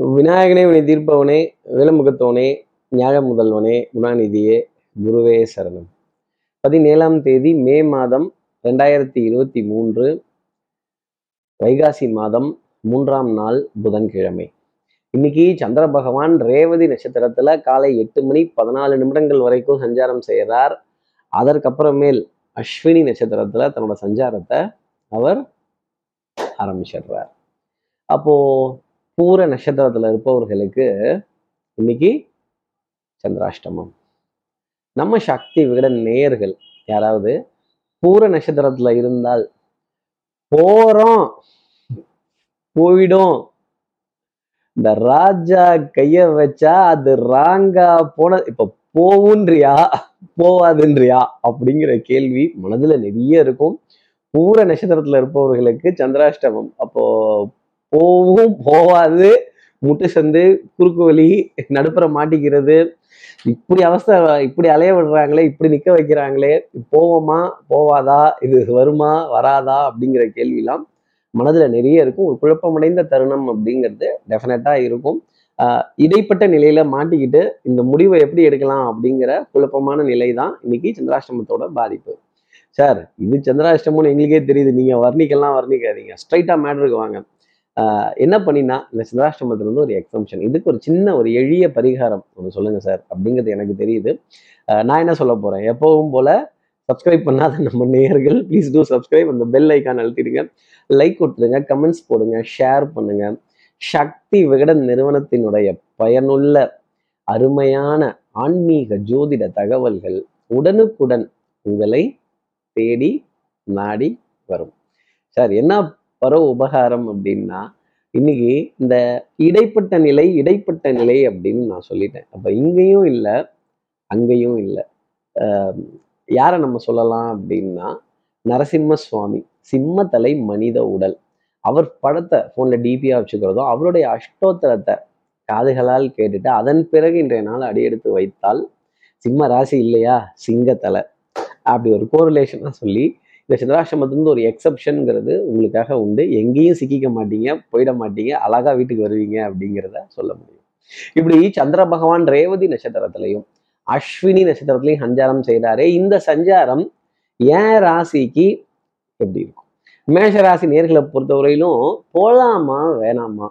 விநாயகனே வினை தீர்ப்பவனே விலமுகத்தவனே ஞாழ முதல்வனே குணாநிதியே குருவே சரணம். பதினேழாம் தேதி மே மாதம் ரெண்டாயிரத்தி இருபத்தி மூன்று வைகாசி மாதம் மூன்றாம் நாள் புதன்கிழமை. இன்னைக்கு சந்திர பகவான் ரேவதி நட்சத்திரத்துல காலை எட்டு மணி பதினாலு நிமிடங்கள் வரைக்கும் சஞ்சாரம் செய்கிறார் அதற்கப்புறமேல் அஸ்வினி நட்சத்திரத்துல தன்னோட சஞ்சாரத்தை அவர் ஆரம்பிச்சிடுறார். அப்போ பூர நட்சத்திரத்துல இருப்பவர்களுக்கு இன்னைக்கு சந்திராஷ்டமம். நம்ம சக்தி விகட நேயர்கள் யாராவது பூர நட்சத்திரத்துல இருந்தால் போறோம் போயிடும். இந்த ராஜா கைய வச்சா அது ராங்கா போன இப்ப போவுன்றியா போவாதுன்றியா அப்படிங்கிற கேள்வி மனதுல நிறைய இருக்கும். பூர நட்சத்திரத்துல இருப்பவர்களுக்கு சந்திராஷ்டமம். அப்போ போவும் போவாது. முட்டு சந்து குறுக்கு வலி நடுப்புற மாட்டிக்கிறது. இப்படி அவஸ்தை இப்படி அலைய விடுறாங்களே இப்படி நிக்க வைக்கிறாங்களே போவோமா போவாதா இது வருமா வராதா அப்படிங்கிற கேள்விலாம் மனதுல நிறைய இருக்கும். ஒரு குழப்பமடைந்த தருணம் அப்படிங்கிறது டெஃபினட்டாக இருக்கும். இடைப்பட்ட நிலையில மாட்டிக்கிட்டு இந்த முடிவை எப்படி எடுக்கலாம் அப்படிங்கிற குழப்பமான நிலை தான் இன்னைக்கு சந்திராஷ்டமத்தோட பாதிப்பு. சார் இது சந்திராஷ்டமம்னு எங்களுக்கே தெரியுது. நீங்க வர்ணிக்கலாம் வர்ணிக்காதீங்க. ஸ்ட்ரைட்டா மேட்ருக்கு வாங்க. என்ன பண்ணினா இந்த சந்திராஷ்டமத்துல ஒரு எக்ஸம்ஷன் இதுக்கு ஒரு சின்ன ஒரு எளிய பரிகாரம் ஒன்று சொல்லுங்கள் சார் அப்படிங்கிறது எனக்கு தெரியுது. நான் என்ன சொல்ல போகிறேன் எப்பவும் போல் சப்ஸ்கிரைப் பண்ணாத நம்ம நேயர்கள் ப்ளீஸ் டூ சப்ஸ்கிரைப் அந்த பெல் ஐக்கான் அழுத்திடுங்க. லைக் கொடுத்துருங்க கமெண்ட்ஸ் போடுங்க ஷேர் பண்ணுங்க. சக்தி விகடன் நிறுவனத்தினுடைய பயனுள்ள அருமையான ஆன்மீக ஜோதிட தகவல்கள் உடனுக்குடன் உங்களை தேடி நாடி வரும். சார் என்ன பரவ உபகாரம் அப்படின்னா இன்னைக்கு இந்த இடைப்பட்ட நிலை இடைப்பட்ட நிலை அப்படின்னு நான் சொல்லிட்டேன். அப்ப இங்கேயும் இல்லை அங்கேயும் இல்லை. யாரை நம்ம சொல்லலாம் அப்படின்னா நரசிம்ம சுவாமி சிம்மத்தலை மனித உடல். அவர் படத்தை ஃபோனில் டிபியாக வச்சுக்கிறதோ அவருடைய அஷ்டோத்திரத்தை காதுகளால் கேட்டுட்டு அதன் பிறகு இன்றைய நாள் அடியெடுத்து வைத்தால் சிம்ம ராசி இல்லையா சிங்கத்தலை அப்படி ஒரு கோரிலேஷனாக சொல்லி இந்த சந்திராசிரமத்துலேருந்து ஒரு எக்ஸப்ஷனுங்கிறது உங்களுக்காக உண்டு. எங்கேயும் சிக்கிக்க மாட்டீங்க போயிட மாட்டீங்க அழகா வீட்டுக்கு வருவீங்க அப்படிங்கிறத சொல்ல முடியும். இப்படி சந்திர பகவான் ரேவதி நட்சத்திரத்திலையும் அஸ்வினி நட்சத்திரத்திலையும் சஞ்சாரம் செய்கிறாரே இந்த சஞ்சாரம் ஏன் ராசிக்கு எப்படி இருக்கும்? மேஷ ராசி நேர்களை பொறுத்தவரையிலும் போகலாமா வேணாமா?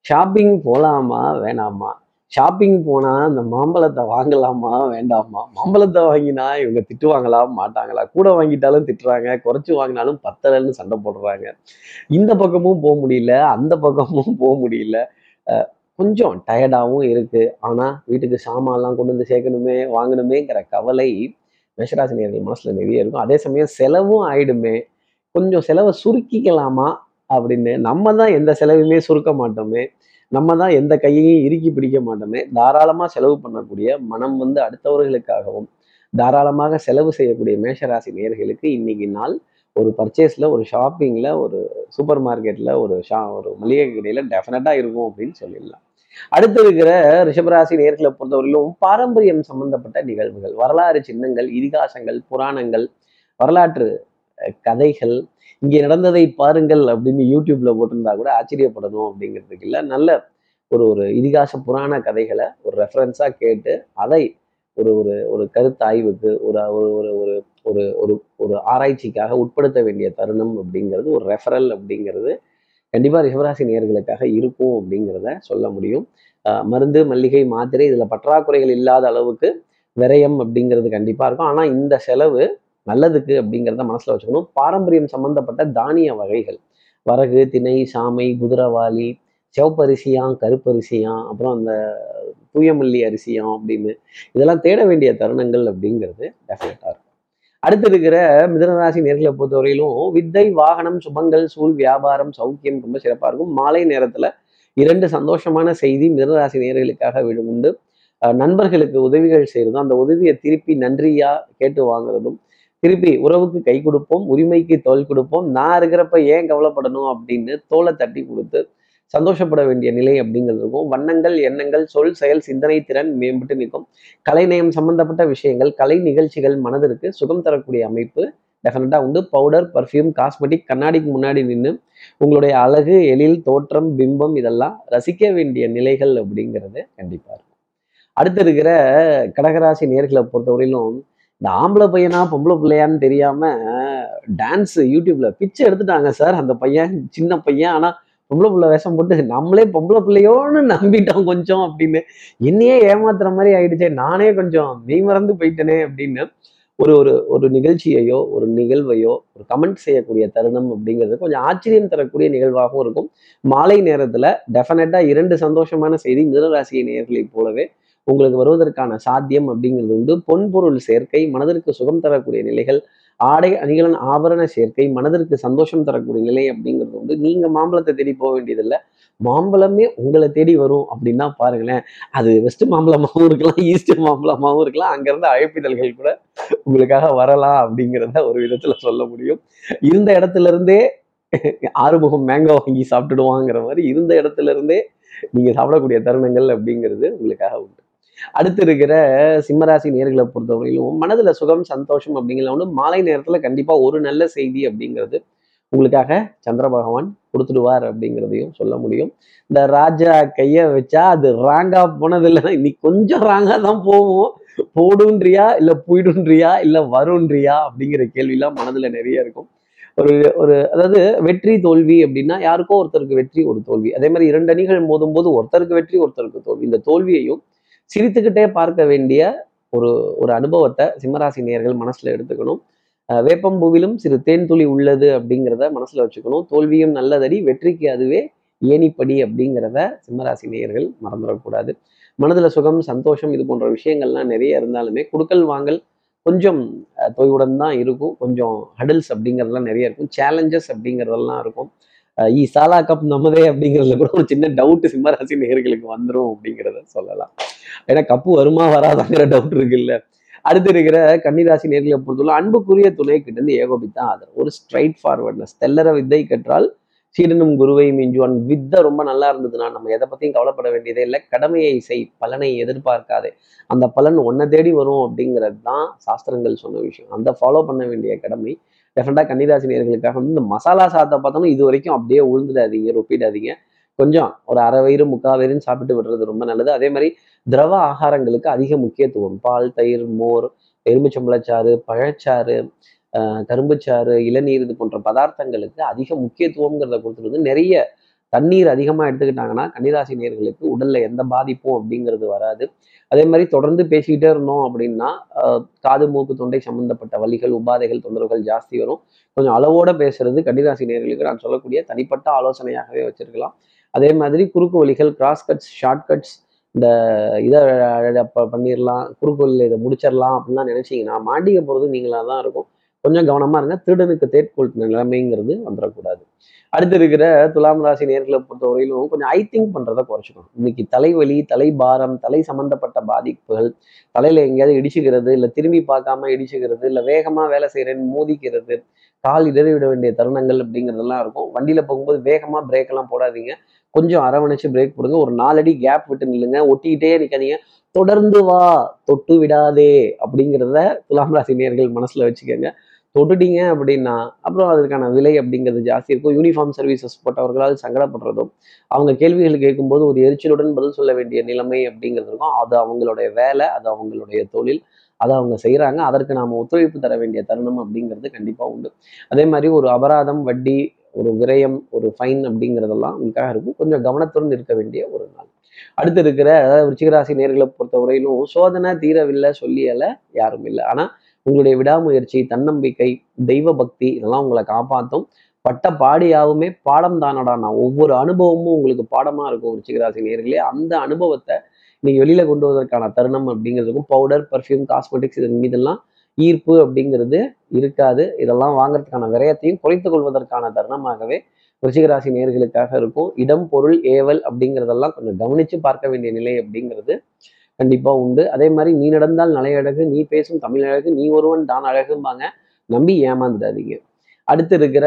ஷாப்பிங் போகலாமா வேணாமா? ஷாப்பிங் போனால் அந்த மாம்பழத்தை வாங்கலாமா வேண்டாமா? மாம்பழத்தை வாங்கினா இவங்க திட்டுவாங்களா மாட்டாங்களா? கூட வாங்கிட்டாலும் திட்டுறாங்க குறைச்சி வாங்கினாலும் பத்தலைன்னு சண்டை போடுறாங்க. இந்த பக்கமும் போக முடியல அந்த பக்கமும் போக முடியல. கொஞ்சம் டயர்டாகவும் இருக்குது ஆனால் வீட்டுக்கு சாமான்லாம் கொண்டு வந்து சேர்க்கணுமே வாங்கணுமேங்கிற கவலை மேஷராசினியர்கள் மனசில் நிறைய இருக்கும். அதே சமயம் செலவும் ஆயிடுமே. கொஞ்சம் செலவை சுருக்கிக்கலாமா அப்படின்னு நம்ம தான் எந்த செலவுமே சுருக்க மாட்டோமே. நம்ம தான் எந்த கையையும் இறுக்கி பிடிக்க மாட்டோமே. தாராளமாக செலவு பண்ணக்கூடிய மனம் வந்து அடுத்தவர்களுக்காகவும் தாராளமாக செலவு செய்யக்கூடிய மேஷராசி நேர்களுக்கு இன்னைக்கு நாள் ஒரு பர்ச்சேஸில் ஒரு ஷாப்பிங்கில் ஒரு சூப்பர் மார்க்கெட்டில் ஒரு ஷா ஒரு மளிகை கடையில் டெஃபினட்டாக இருக்கும் அப்படின்னு சொல்லிடலாம். அடுத்து இருக்கிற ரிஷபராசி நேர்களை பொறுத்தவரையிலும் பாரம்பரியம் சம்பந்தப்பட்ட நிகழ்வுகள் வரலாறு சின்னங்கள் இதிகாசங்கள் புராணங்கள் வரலாற்று கதைகள் இங்கே நடந்ததை பாருங்கள் அப்படின்னு யூடியூப்ல போட்டிருந்தா கூட ஆச்சரியப்படணும் அப்படிங்கிறதுக்கு இல்லை. நல்ல ஒரு ஒரு இதிகாச புராண கதைகளை ஒரு ரெஃபரன்ஸாக கேட்டு அதை ஒரு ஒரு ஒரு கருத்து ஆய்வுக்கு ஒரு ஒரு ஒரு ஒரு ஒரு ஒரு ஒரு ஆராய்ச்சிக்காக உட்படுத்த வேண்டிய தருணம் அப்படிங்கிறது ஒரு ரெஃபரல் அப்படிங்கிறது கண்டிப்பாக ரிஷபராசி நேர்களுக்காக இருக்கும் அப்படிங்கிறத சொல்ல முடியும். மருந்து மல்லிகை மாத்திரை இதில் பற்றாக்குறைகள் இல்லாத அளவுக்கு விரயம் அப்படிங்கிறது கண்டிப்பாக இருக்கும். ஆனால் இந்த செலவு நல்லதுக்கு அப்படிங்கிறத மனசில் வச்சுக்கணும். பாரம்பரியம் சம்பந்தப்பட்ட தானிய வகைகள். வரகு திணை சாமை குதிரவாளி சிவப்பரிசியாம் கருப்பரிசியாம் அப்புறம் அந்த தூயமல்லி அரிசியாம் அப்படின்னு. இதெல்லாம் தேட வேண்டிய தருணங்கள் அப்படிங்கிறது டெஃபினட்டாக இருக்கும். அடுத்து இருக்கிற மிதனராசி நேர்களை பொறுத்தவரையிலும் வித்தை வாகனம் சுபங்கள் சூழ் வியாபாரம் சௌக்கியம் ரொம்ப சிறப்பாக இருக்கும். மாலை நேரத்தில் இரண்டு சந்தோஷமான செய்தி மிதனராசி நேர்களுக்காக உண்டு. நண்பர்களுக்கு உதவிகள் செய்கிறதும் அந்த உதவியை திருப்பி நன்றியா கேட்டு வாங்குறதும் திருப்பி உறவுக்கு கை கொடுப்போம் உரிமைக்கு தோல் கொடுப்போம். நான் இருக்கிறப்ப ஏன் கவலைப்படணும் அப்படின்னு தோலை தட்டி கொடுத்து சந்தோஷப்பட வேண்டிய நிலை அப்படிங்கிறது இருக்கும். வண்ணங்கள் எண்ணங்கள் சொல் செயல் சிந்தனை திறன் மேம்பட்டு நிற்கும். கலைநயம் சம்பந்தப்பட்ட விஷயங்கள் கலை நிகழ்ச்சிகள் மனதிற்கு சுகம் தரக்கூடிய அமைப்பு டெஃபினட்டாக உண்டு. பவுடர் பர்ஃப்யூம் காஸ்மெட்டிக் கண்ணாடிக்கு முன்னாடி நின்று உங்களுடைய அழகு எழில் தோற்றம் பிம்பம் இதெல்லாம் ரசிக்க வேண்டிய நிலைகள் அப்படிங்கிறது கண்டிப்பா இருக்கும். அடுத்து இருக்கிற கடகராசி நேர்களை பொறுத்தவரையிலும் இந்த ஆம்பளை பையனா பொம்பளை பிள்ளையான்னு தெரியாம டான்ஸ் யூடியூப்ல பிச்சை எடுத்துட்டாங்க சார் அந்த பையன் சின்ன பையன். ஆனா பொம்பளை பிள்ளை வேஷம் போட்டு நம்மளே பொம்பளை பிள்ளையோன்னு நம்பிட்டோம் கொஞ்சம் அப்படின்னு. என்னையே ஏமாத்துற மாதிரி ஆயிடுச்சே. நானே கொஞ்சம் மெய் மறந்து போயிட்டேனே அப்படின்னு ஒரு ஒரு ஒரு நிகழ்ச்சியையோ ஒரு நிகழ்வையோ ஒரு கமெண்ட் செய்யக்கூடிய தருணம் அப்படிங்கிறது கொஞ்சம் ஆச்சரியம் தரக்கூடிய நிகழ்வாகவும் இருக்கும். மாலை நேரத்துல டெஃபினட்டா இரண்டு சந்தோஷமான செய்தி மிதனராசியை நேர்களை போலவே உங்களுக்கு வருவதற்கான சாத்தியம் அப்படிங்கிறது உண்டு. பொன்பொருள் சேர்க்கை மனதிற்கு சுகம் தரக்கூடிய நிலைகள் ஆடை அணிகலன் ஆபரண சேர்க்கை மனதிற்கு சந்தோஷம் தரக்கூடிய நிலை அப்படிங்கிறது உண்டு. நீங்க மாம்பழத்தை தேடி போக வேண்டியதில்லை. மாம்பழமே உங்களை தேடி வரும் அப்படின்னா பாருங்களேன். அது வெஸ்ட் மாம்பழமாகவும் இருக்கலாம் ஈஸ்ட் மாம்பழமாகவும் இருக்கலாம். அங்கிருந்து அழைப்பிதழ்கள் கூட உங்களுக்காக வரலாம் அப்படிங்கிறத ஒரு விதத்துல சொல்ல முடியும். இருந்த இடத்துல இருந்தே ஆறுமுகம் மேங்கோ வாங்கி சாப்பிட்டுடுவாங்கிற மாதிரி இருந்த இடத்துல இருந்தே நீங்க சாப்பிடக்கூடிய தருணங்கள் அப்படிங்கிறது உங்களுக்காக உண்டு. அடுத்து இருக்கிற சிம்மராசி நேர்களை பொறுத்தவரையிலும் மனதுல சுகம் சந்தோஷம் அப்படிங்கிற ஒன்று மாலை நேரத்துல கண்டிப்பா ஒரு நல்ல செய்தி அப்படிங்கிறது உங்களுக்காக சந்திர பகவான் கொடுத்துடுவார் அப்படிங்கிறதையும் சொல்ல முடியும். இந்த ராஜா கைய வச்சா அது ராங்கா போனது இல்லைன்னா இன்னைக்கு கொஞ்சம் ராங்கா தான் போவோம். போடுன்றியா இல்ல போயிடுன்றியா இல்ல வருன்றியா அப்படிங்கிற கேள்விலாம் மனதுல நிறைய இருக்கும். ஒரு ஒரு அதாவது வெற்றி தோல்வி அப்படின்னா யாருக்கோ ஒருத்தருக்கு வெற்றி ஒரு தோல்வி. அதே மாதிரி இரண்டு அணிகள் மோதும் போது ஒருத்தருக்கு வெற்றி ஒருத்தருக்கு தோல்வி. இந்த தோல்வியையும் சிரித்துக்கிட்டே பார்க்க வேண்டிய ஒரு ஒரு அனுபவத்தை சிம்மராசி நேர்கள் மனசுல எடுத்துக்கணும். வேப்பம்பூவிலும் சிறு தேன் துளி உள்ளது அப்படிங்கிறத மனசுல வச்சுக்கணும். தோல்வியும் நல்லதடி வெற்றிக்கு அதுவே ஏணிப்படி அப்படிங்கிறத சிம்மராசி நேயர்கள் மறந்துடக்கூடாது. மனதுல சுகம் சந்தோஷம் இது போன்ற விஷயங்கள்லாம் நிறைய இருந்தாலுமே குடுக்கல் வாங்கல் கொஞ்சம் அஹ், தொய்வுடன் தான் இருக்கும். கொஞ்சம் ஹடில்ஸ் அப்படிங்கிறதெல்லாம் நிறைய இருக்கும். சேலஞ்சஸ் அப்படிங்கிறதெல்லாம் இருக்கும். ஈ சாலா கப் நம்மதே அப்படிங்கிறதுல கூட ஒரு சின்ன டவுட் சிம்மராசி நேர்களுக்கு வந்துடும் அப்படிங்கிறத சொல்லலாம். ஏன்னா கப்பு வருமா வராதாங்கிற டவுட் இருக்குல்ல. அடுத்து இருக்கிற கன்னிராசி நேர்களை பொறுத்தவரை அன்புக்குரிய துணை கிட்ட இருந்து ஏகோபித்தா ஆதரவு. ஒரு ஸ்ட்ரைட் ஃபார்வர்ட்னஸ் தெல்லற வித்தை கற்றால் சீடனும் குருவை மிஞ்சுவான் வித்தை ரொம்ப நல்லா இருந்ததுன்னா நம்ம எதை பத்தியும் கவலைப்பட வேண்டியதே இல்லை. கடமையை செய் பலனை எதிர்பார்க்காதே. அந்த பலன் ஒன்றை தேடி வரும் அப்படிங்கிறது தான் சாஸ்திரங்கள் சொன்ன விஷயம். அந்த ஃபாலோ பண்ண வேண்டிய கடமை டெஃபினட்டாக கன்னிராசி நேர்களுக்காக வந்து இந்த மசாலா சாதத்தை பார்த்தோம்னா இது வரைக்கும் அப்படியே உழுந்துடாதீங்க ரொப்பிடாதீங்க. கொஞ்சம் ஒரு அரை வயிறு முக்கால் வயிறுன்னு சாப்பிட்டு விடுறது ரொம்ப நல்லது. அதே மாதிரி திரவ ஆகாரங்களுக்கு அதிக முக்கியத்துவம். பால் தயிர் மோர் எலுமிச்சம்பளச்சாறு பழச்சாறு கரும்புச்சாறு இளநீர் இது போன்ற பதார்த்தங்களுக்கு அதிக முக்கியத்துவங்கிறத கொடுத்துட்டு வந்து நிறைய தண்ணீர் அதிகமாக எடுத்துக்கிட்டாங்கன்னா கன்னிராசி நேர்களுக்கு உடலில் எந்த பாதிப்பும் அப்படிங்கிறது வராது. அதே மாதிரி தொடர்ந்து பேசிக்கிட்டே இருந்தோம் அப்படின்னா காது மூக்கு தொண்டை சம்பந்தப்பட்ட வழிகள் உபாதைகள் தொந்தரவுகள் ஜாஸ்தி வரும். கொஞ்சம் அளவோட பேசுறது கன்னிராசி நேர்களுக்கு நான் சொல்லக்கூடிய தனிப்பட்ட ஆலோசனையாகவே வச்சிருக்கலாம். அதே மாதிரி குறுக்கு வலிகள் கிராஸ் கட்ஸ் ஷார்ட் கட்ஸ் இந்த இதை பண்ணிடலாம் குறுக்கு வழியில் இதை முடிச்சிடலாம் அப்படின்லாம் நினச்சிங்கன்னா மாண்டிக்க போகிறது நீங்களாக தான் இருக்கும். கொஞ்சம் கவனமா இருங்க. திருடனுக்கு தேர்க்கோள் நிலைமைங்கிறது வந்துடக்கூடாது. அடுத்து இருக்கிற துலாம் ராசி நேர்களை பொறுத்தவரையிலும் கொஞ்சம் ஐ திங்க் பண்றதை குறைச்சிக்கணும். இன்னைக்கு தலைவலி தலைபாரம் தலை சம்பந்தப்பட்ட பாதிப்புகள் தலையில எங்கேயாவது இடிச்சுக்கிறது இல்லை திரும்பி பார்க்காம இடிச்சுக்கிறது இல்லை வேகமா வேலை செய்யறேன்னு மோதிக்கிறது கால் இடறி விட வேண்டிய தருணங்கள் அப்படிங்கிறதெல்லாம் இருக்கும். வண்டியில போகும்போது வேகமா பிரேக் எல்லாம் போடாதீங்க. கொஞ்சம் அரவணைச்சு பிரேக் போடுங்க. ஒரு நாலடி கேப் விட்டு நில்லுங்க. ஒட்டிக்கிட்டே நிற்காதீங்க தொடர்ந்து வா. தொட்டு விடாதே அப்படிங்கிறத துலாம் ராசி நேர்கள் மனசுல வச்சுக்கோங்க. தொட்டுட்டீங்க அப்படின்னா அப்புறம் அதற்கான விலை அப்படிங்கிறது ஜாஸ்தி இருக்கும். யூனிஃபார்ம் சர்வீசஸ் போட்டவர்களால் சங்கடப்படுறதும் அவங்க கேள்விகள் கேட்கும்போது ஒரு எரிச்சலுடன் பதில் சொல்ல வேண்டிய நிலைமை அப்படிங்கிறது இருக்கும். அது அவங்களுடைய வேலை அது அவங்களுடைய தொழில் அதை அவங்க செய்கிறாங்க அதற்கு நாம் ஒத்துழைப்பு தர வேண்டிய தருணம் அப்படிங்கிறது கண்டிப்பாக உண்டு. அதே மாதிரி ஒரு அபராதம் வட்டி ஒரு விரயம் ஒரு ஃபைன் அப்படிங்கிறதெல்லாம் உங்களுக்காக இருக்கும். கொஞ்சம் கவனத்துடன் இருக்க வேண்டிய ஒரு நாள். அடுத்து இருக்கிற அதாவது விருச்சிகராசி நேர்களை பொறுத்தவரையிலும் சோதனை தீரவில்லை சொல்லியலை யாரும் இல்லை. ஆனால் உங்களுடைய விடாமுயற்சி தன்னம்பிக்கை தெய்வ பக்தி இதெல்லாம் உங்களை காப்பாற்றும் பட்ட பாடியாவுமே பாடம் தானடா நான் ஒவ்வொரு அனுபவமும் உங்களுக்கு பாடமாக இருக்கும் விருச்சிகராசி நேர்களே அந்த அனுபவத்தை நீங்க வெளியில் கொண்டு வருவதற்கான தருணம் அப்படிங்கிறதுக்கும் பவுடர் பர்ஃப்யூம் காஸ்மெட்டிக்ஸ் இதன் மீதெல்லாம் ஈர்ப்பு அப்படிங்கிறது இருக்காது. இதெல்லாம் வாங்குறதுக்கான விரயத்தையும் குறைத்து கொள்வதற்கான தருணமாகவே விருச்சிகராசி நேர்களுக்காக இருக்கும். இடம் பொருள் ஏவல் அப்படிங்கிறதெல்லாம் கொஞ்சம் கவனிச்சு பார்க்க வேண்டிய நிலை அப்படிங்கிறது. கண்டிப்பா உண்டு. அதே மாதிரி நீ நடந்தால் நலை அழகு நீ பேசும் தமிழ் அழகு நீ ஒருவன் தான் அழகும்பாங்க. நம்பி ஏமாந்துடாதீங்க. அடுத்து இருக்கிற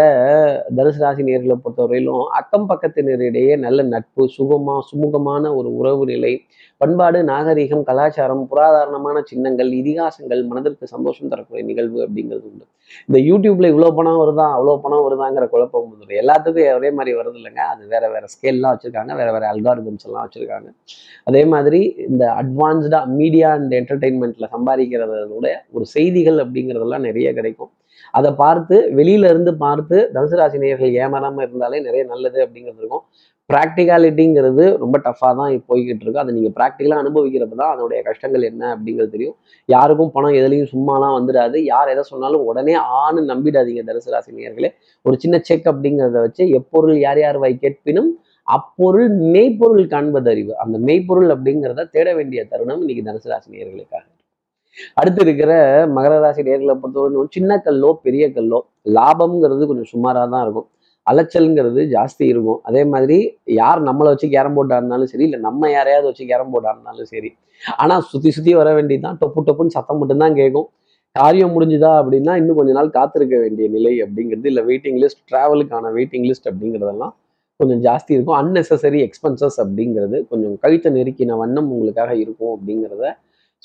தனுசு ராசி நேர்களை பொறுத்தவரையிலும் அக்கம் பக்கத்தினரிடையே நல்ல நட்பு சுகமா சுமூகமான ஒரு உறவு நிலை பண்பாடு நாகரிகம் கலாச்சாரம் புராதாரணமான சின்னங்கள் இதிகாசங்கள் மனதிற்கு சந்தோஷம் தரக்கூடிய நிகழ்வு அப்படிங்கிறது உண்டு. இந்த யூடியூப்ல இவ்வளோ பணம் வருதா அவ்வளோ பணம் வருதாங்கிற குழப்பம் வந்துடும் எல்லாத்துக்கும் ஒரே மாதிரி வருது இல்லைங்க. அது வேற வேற ஸ்கேல்லாம் வச்சிருக்காங்க வேற வேற அல்காரிதம்ஸ் எல்லாம் வச்சிருக்காங்க. அதே மாதிரி இந்த அட்வான்ஸ்டா மீடியா அண்ட் என்டர்டெயின்மெண்ட்ல சம்பாதிக்கிறதோட ஒரு செய்திகள் அப்படிங்கிறதெல்லாம் நிறைய கிடைக்கும். அதை பார்த்து வெளியில இருந்து பார்த்து தனுசு ராசி நேயர்கள் ஏமாறாம இருந்தாலே நிறைய நல்லது அப்படிங்கிறது இருக்கும். ப்ராக்டிகாலிட்டிங்கிறது ரொம்ப டஃப்பாக தான் போய்கிட்டு இருக்கு. அதை நீங்கள் ப்ராக்டிக்கலாக அனுபவிக்கிறப்ப தான் அதனுடைய கஷ்டங்கள் என்ன அப்படிங்கிறது தெரியும். யாருக்கும் பணம் எதுலையும் சும்மாலாம் வந்துடாது யார் எதை சொன்னாலும் உடனே ஆணு நம்பிடாதீங்க தனுசு ராசி நேர்களே ஒரு சின்ன செக் அப்படிங்கிறத வச்சு எப்பொருள் யார் யார் வை கேட்பினும் அப்பொருள் மெய்ப்பொருள் காண்பது அறிவு அந்த மெய்ப்பொருள் அப்படிங்கிறத தேட வேண்டிய தருணம் இன்னைக்கு தனுசு ராசி நேர்களுக்காக அடுத்து இருக்கிற மகர ராசி நேர்களை பொறுத்தவரைக்கும் சின்ன கல்லோ பெரிய கல்லோ லாபம்ங்கிறது கொஞ்சம் சுமாராக தான் இருக்கும். அலைச்சல்ங்கிறது ஜாஸ்தி இருக்கும். அதே மாதிரி யார் நம்மளை வச்சு கேரம் போர்டு ஆடினாலும் சரி இல்லை நம்ம யாரையாவது வச்சு கேரம் போர்டு ஆடினாலும் சரி. ஆனால் சுற்றி சுற்றி வர வேண்டியதுதான். டொப்பு டொப்புன்னு சத்தம் மட்டும்தான் கேட்கும். காரியம் முடிஞ்சுதா அப்படின்னா இன்னும் கொஞ்ச நாள் காத்திருக்க வேண்டிய நிலை அப்படிங்கிறது இல்லை வெயிட்டிங் லிஸ்ட் ட்ராவலுக்கான வெயிட்டிங் லிஸ்ட் அப்படிங்கிறதெல்லாம் கொஞ்சம் ஜாஸ்தி இருக்கும். அன்நெசசரி எக்ஸ்பென்சஸ் அப்படிங்கிறது கொஞ்சம் கழுத்தை நெருக்கின வண்ணம் உங்களுக்காக இருக்கும் அப்படிங்கிறத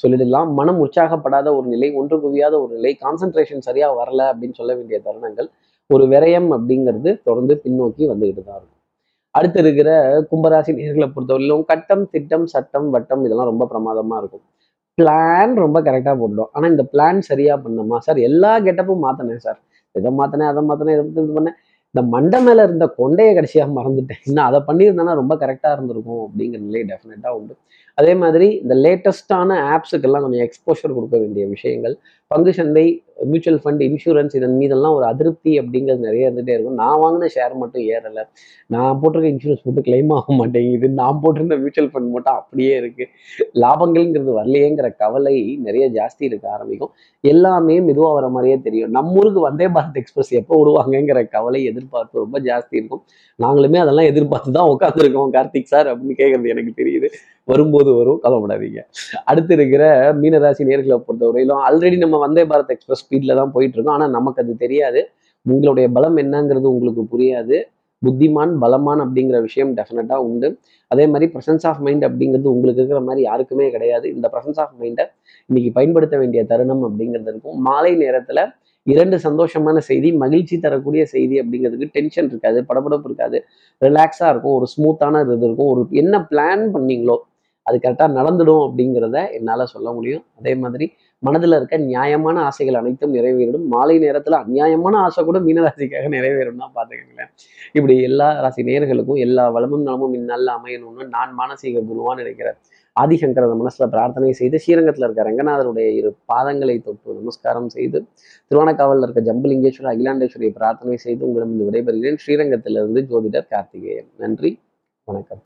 சொல்லிடலாம் மனம் உற்சாகப்படாத ஒரு நிலை ஒன்று குவியாத ஒரு நிலை கான்சன்ட்ரேஷன் சரியா வரல அப்படின்னு சொல்ல வேண்டிய தருணங்கள் ஒரு விரயம் அப்படிங்கிறது தொடர்ந்து பின்னோக்கி வந்துகிட்டு தான் இருக்கும். அடுத்து இருக்கிற கும்பராசி நேர்களை பொறுத்தவரையிலும் கட்டம் திட்டம் சட்டம் வட்டம் இதெல்லாம் ரொம்ப பிரமாதமா இருக்கும். பிளான் ரொம்ப கரெக்டாக போட்டுடும். ஆனால் இந்த பிளான் சரியா பண்ணமா? சார் எல்லா கெட்டப்பும் மாற்றினேன் சார் இதை மாற்றினேன் அதை மாற்றினேன் இதை இது பண்ணேன். இந்த மண்டை மேல இருந்த கொண்டையை கடைசியாக மறந்துட்டேன். இன்னும் அதை பண்ணியிருந்தேன்னா ரொம்ப கரெக்டாக இருந்திருக்கும் அப்படிங்கிற நிலை டெஃபினட்டாக உண்டு. அதே மாதிரி இந்த லேட்டஸ்டான ஆப்ஸுக்கெல்லாம் கொஞ்சம் எக்ஸ்போஷர் கொடுக்க வேண்டிய விஷயங்கள் பங்கு சந்தை மியூச்சுவல் ஃபண்ட் இன்சூரன்ஸ் இதன் மீதெல்லாம் ஒரு அதிருப்தி அப்படிங்கிறது நிறைய இருந்துகிட்டே இருக்கும். நான் வாங்கின ஷேர் மட்டும் ஏறலை. நான் போட்டிருக்க இன்சூரன்ஸ் மட்டும் கிளைம் ஆக மாட்டேங்குது. நான் போட்டிருந்த மியூச்சுவல் ஃபண்ட் மட்டும் அப்படியே இருக்குது லாபங்கள்ங்கிறது வரலையேங்கிற கவலை நிறைய ஜாஸ்தி இருக்க ஆரம்பிக்கும். எல்லாமே மெதுவாக வர மாதிரியே தெரியும். நம்ம ஊருக்கு வந்தே பாரத் எக்ஸ்பிரஸ் எப்போ விடுவாங்கங்கிற கவலை எதிர்பார்ப்பு ரொம்ப ஜாஸ்தி இருக்கும். நாங்களுமே அதெல்லாம் எதிர்பார்த்து தான் உட்காந்துருக்கோம் கார்த்திக் சார் அப்படின்னு கேட்குறது எனக்கு தெரியுது. வரும்போது வரும் கவலைப்படாதீங்க அடுத்து இருக்கிற மீனராசி நேர்களை பொறுத்தவரையிலும் ஆல்ரெடி நம்ம வந்தே பாரத் எக்ஸ்பிரஸ் ஸ்பீட்ல தான் போயிட்டு இருக்கோம் ஆனால் நமக்கு அது தெரியாது. உங்களுடைய பலம் என்னங்கிறது உங்களுக்கு புரியாது. புத்திமான் பலமான் அப்படிங்கிற விஷயம் டெஃபினட்டாக உண்டு. அதே மாதிரி ப்ரெசன்ஸ் ஆஃப் மைண்ட் அப்படிங்கிறது உங்களுக்கு இருக்கிற மாதிரி யாருக்குமே கிடையாது. இந்த ப்ரெசன்ஸ் ஆஃப் மைண்டை இன்னைக்கு பயன்படுத்த வேண்டிய தருணம் அப்படிங்கிறது இருக்கும். மாலை நேரத்தில் இரண்டு சந்தோஷமான செய்தி மகிழ்ச்சி தரக்கூடிய செய்தி அப்படிங்கிறதுக்கு டென்ஷன் இருக்காது படபடப்பு இருக்காது. ரிலாக்ஸாக இருக்கும் ஒரு ஸ்மூத்தான இது இருக்கும். ஒரு என்ன பிளான் பண்ணீங்களோ அது கரெக்டாக நடந்துடும் அப்படிங்கிறத என்னால் சொல்ல முடியும். அதே மாதிரி மனதில் இருக்க நியாயமான ஆசைகள் அனைத்தும் நிறைவேறிடும். மாலை நேரத்தில் அநியாயமான ஆசை கூட மீனராசிக்காக நிறைவேறும்னா பார்த்துக்கங்களேன். இப்படி எல்லா ராசி நேர்களுக்கும் எல்லா வளமும் நலமும் இந்நல்ல அமையணும்னு நான் மானசீக குருவான்னு நினைக்கிறேன். ஆதிசங்கரத மனசுல பிரார்த்தனை செய்து ஸ்ரீரங்கத்தில் இருக்க ரங்கநாதருடைய இரு பாதங்களை தொட்டு நமஸ்காரம் செய்து திருவானக்காவலில் இருக்க ஜம்புலிங்கேஸ்வரர் அகிலாண்டேஸ்வரியை பிரார்த்தனை செய்து உங்களிடம் விடைபெறுகிறேன். ஸ்ரீரங்கத்திலிருந்து ஜோதிடர் கார்த்திகேயன். நன்றி. வணக்கம்.